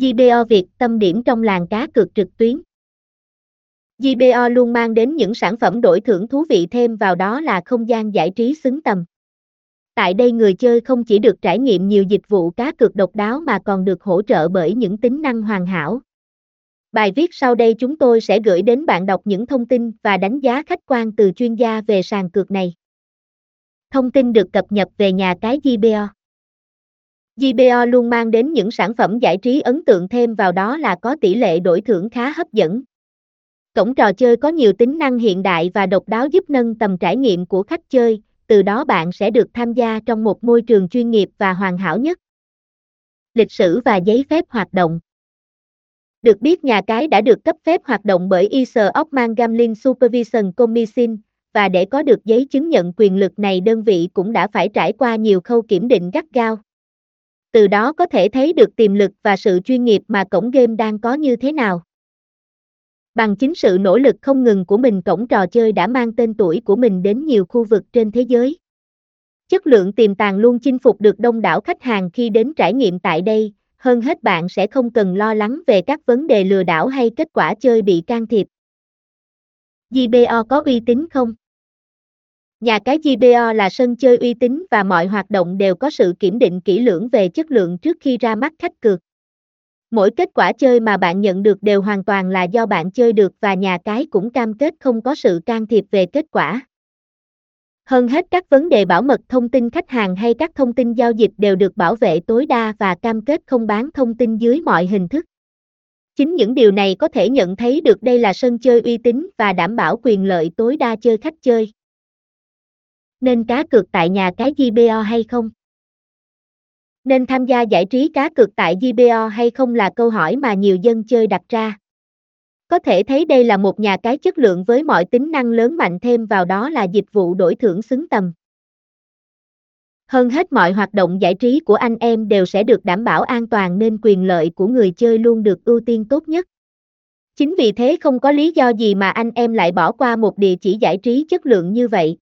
JBO Việt tâm điểm trong làng cá cược trực tuyến. JBO luôn mang đến những sản phẩm đổi thưởng thú vị thêm vào đó là không gian giải trí xứng tầm. Tại đây người chơi không chỉ được trải nghiệm nhiều dịch vụ cá cược độc đáo mà còn được hỗ trợ bởi những tính năng hoàn hảo. Bài viết sau đây chúng tôi sẽ gửi đến bạn đọc những thông tin và đánh giá khách quan từ chuyên gia về sàn cược này. Thông tin được cập nhật về nhà cái JBO. JBO luôn mang đến những sản phẩm giải trí ấn tượng thêm vào đó là có tỷ lệ đổi thưởng khá hấp dẫn. Cổng trò chơi có nhiều tính năng hiện đại và độc đáo giúp nâng tầm trải nghiệm của khách chơi, từ đó bạn sẽ được tham gia trong một môi trường chuyên nghiệp và hoàn hảo nhất. Lịch sử và giấy phép hoạt động Được biết nhà cái đã được cấp phép hoạt động bởi ISO Ockman Gambling Supervision Commission, và để có được giấy chứng nhận quyền lực này đơn vị cũng đã phải trải qua nhiều khâu kiểm định gắt gao. Từ đó có thể thấy được tiềm lực và sự chuyên nghiệp mà cổng game đang có như thế nào. Bằng chính sự nỗ lực không ngừng của mình cổng trò chơi đã mang tên tuổi của mình đến nhiều khu vực trên thế giới. Chất lượng tiềm tàng luôn chinh phục được đông đảo khách hàng khi đến trải nghiệm tại đây, hơn hết bạn sẽ không cần lo lắng về các vấn đề lừa đảo hay kết quả chơi bị can thiệp. JBO có uy tín không? Nhà cái GBO là sân chơi uy tín và mọi hoạt động đều có sự kiểm định kỹ lưỡng về chất lượng trước khi ra mắt khách cược. Mỗi kết quả chơi mà bạn nhận được đều hoàn toàn là do bạn chơi được và nhà cái cũng cam kết không có sự can thiệp về kết quả. Hơn hết các vấn đề bảo mật thông tin khách hàng hay các thông tin giao dịch đều được bảo vệ tối đa và cam kết không bán thông tin dưới mọi hình thức. Chính những điều này có thể nhận thấy được đây là sân chơi uy tín và đảm bảo quyền lợi tối đa chơi khách chơi. Nên cá cược tại nhà cái JBO hay không? Nên tham gia giải trí cá cược tại JBO hay không là câu hỏi mà nhiều dân chơi đặt ra. Có thể thấy đây là một nhà cái chất lượng với mọi tính năng lớn mạnh thêm vào đó là dịch vụ đổi thưởng xứng tầm. Hơn hết mọi hoạt động giải trí của anh em đều sẽ được đảm bảo an toàn nên quyền lợi của người chơi luôn được ưu tiên tốt nhất. Chính vì thế không có lý do gì mà anh em lại bỏ qua một địa chỉ giải trí chất lượng như vậy.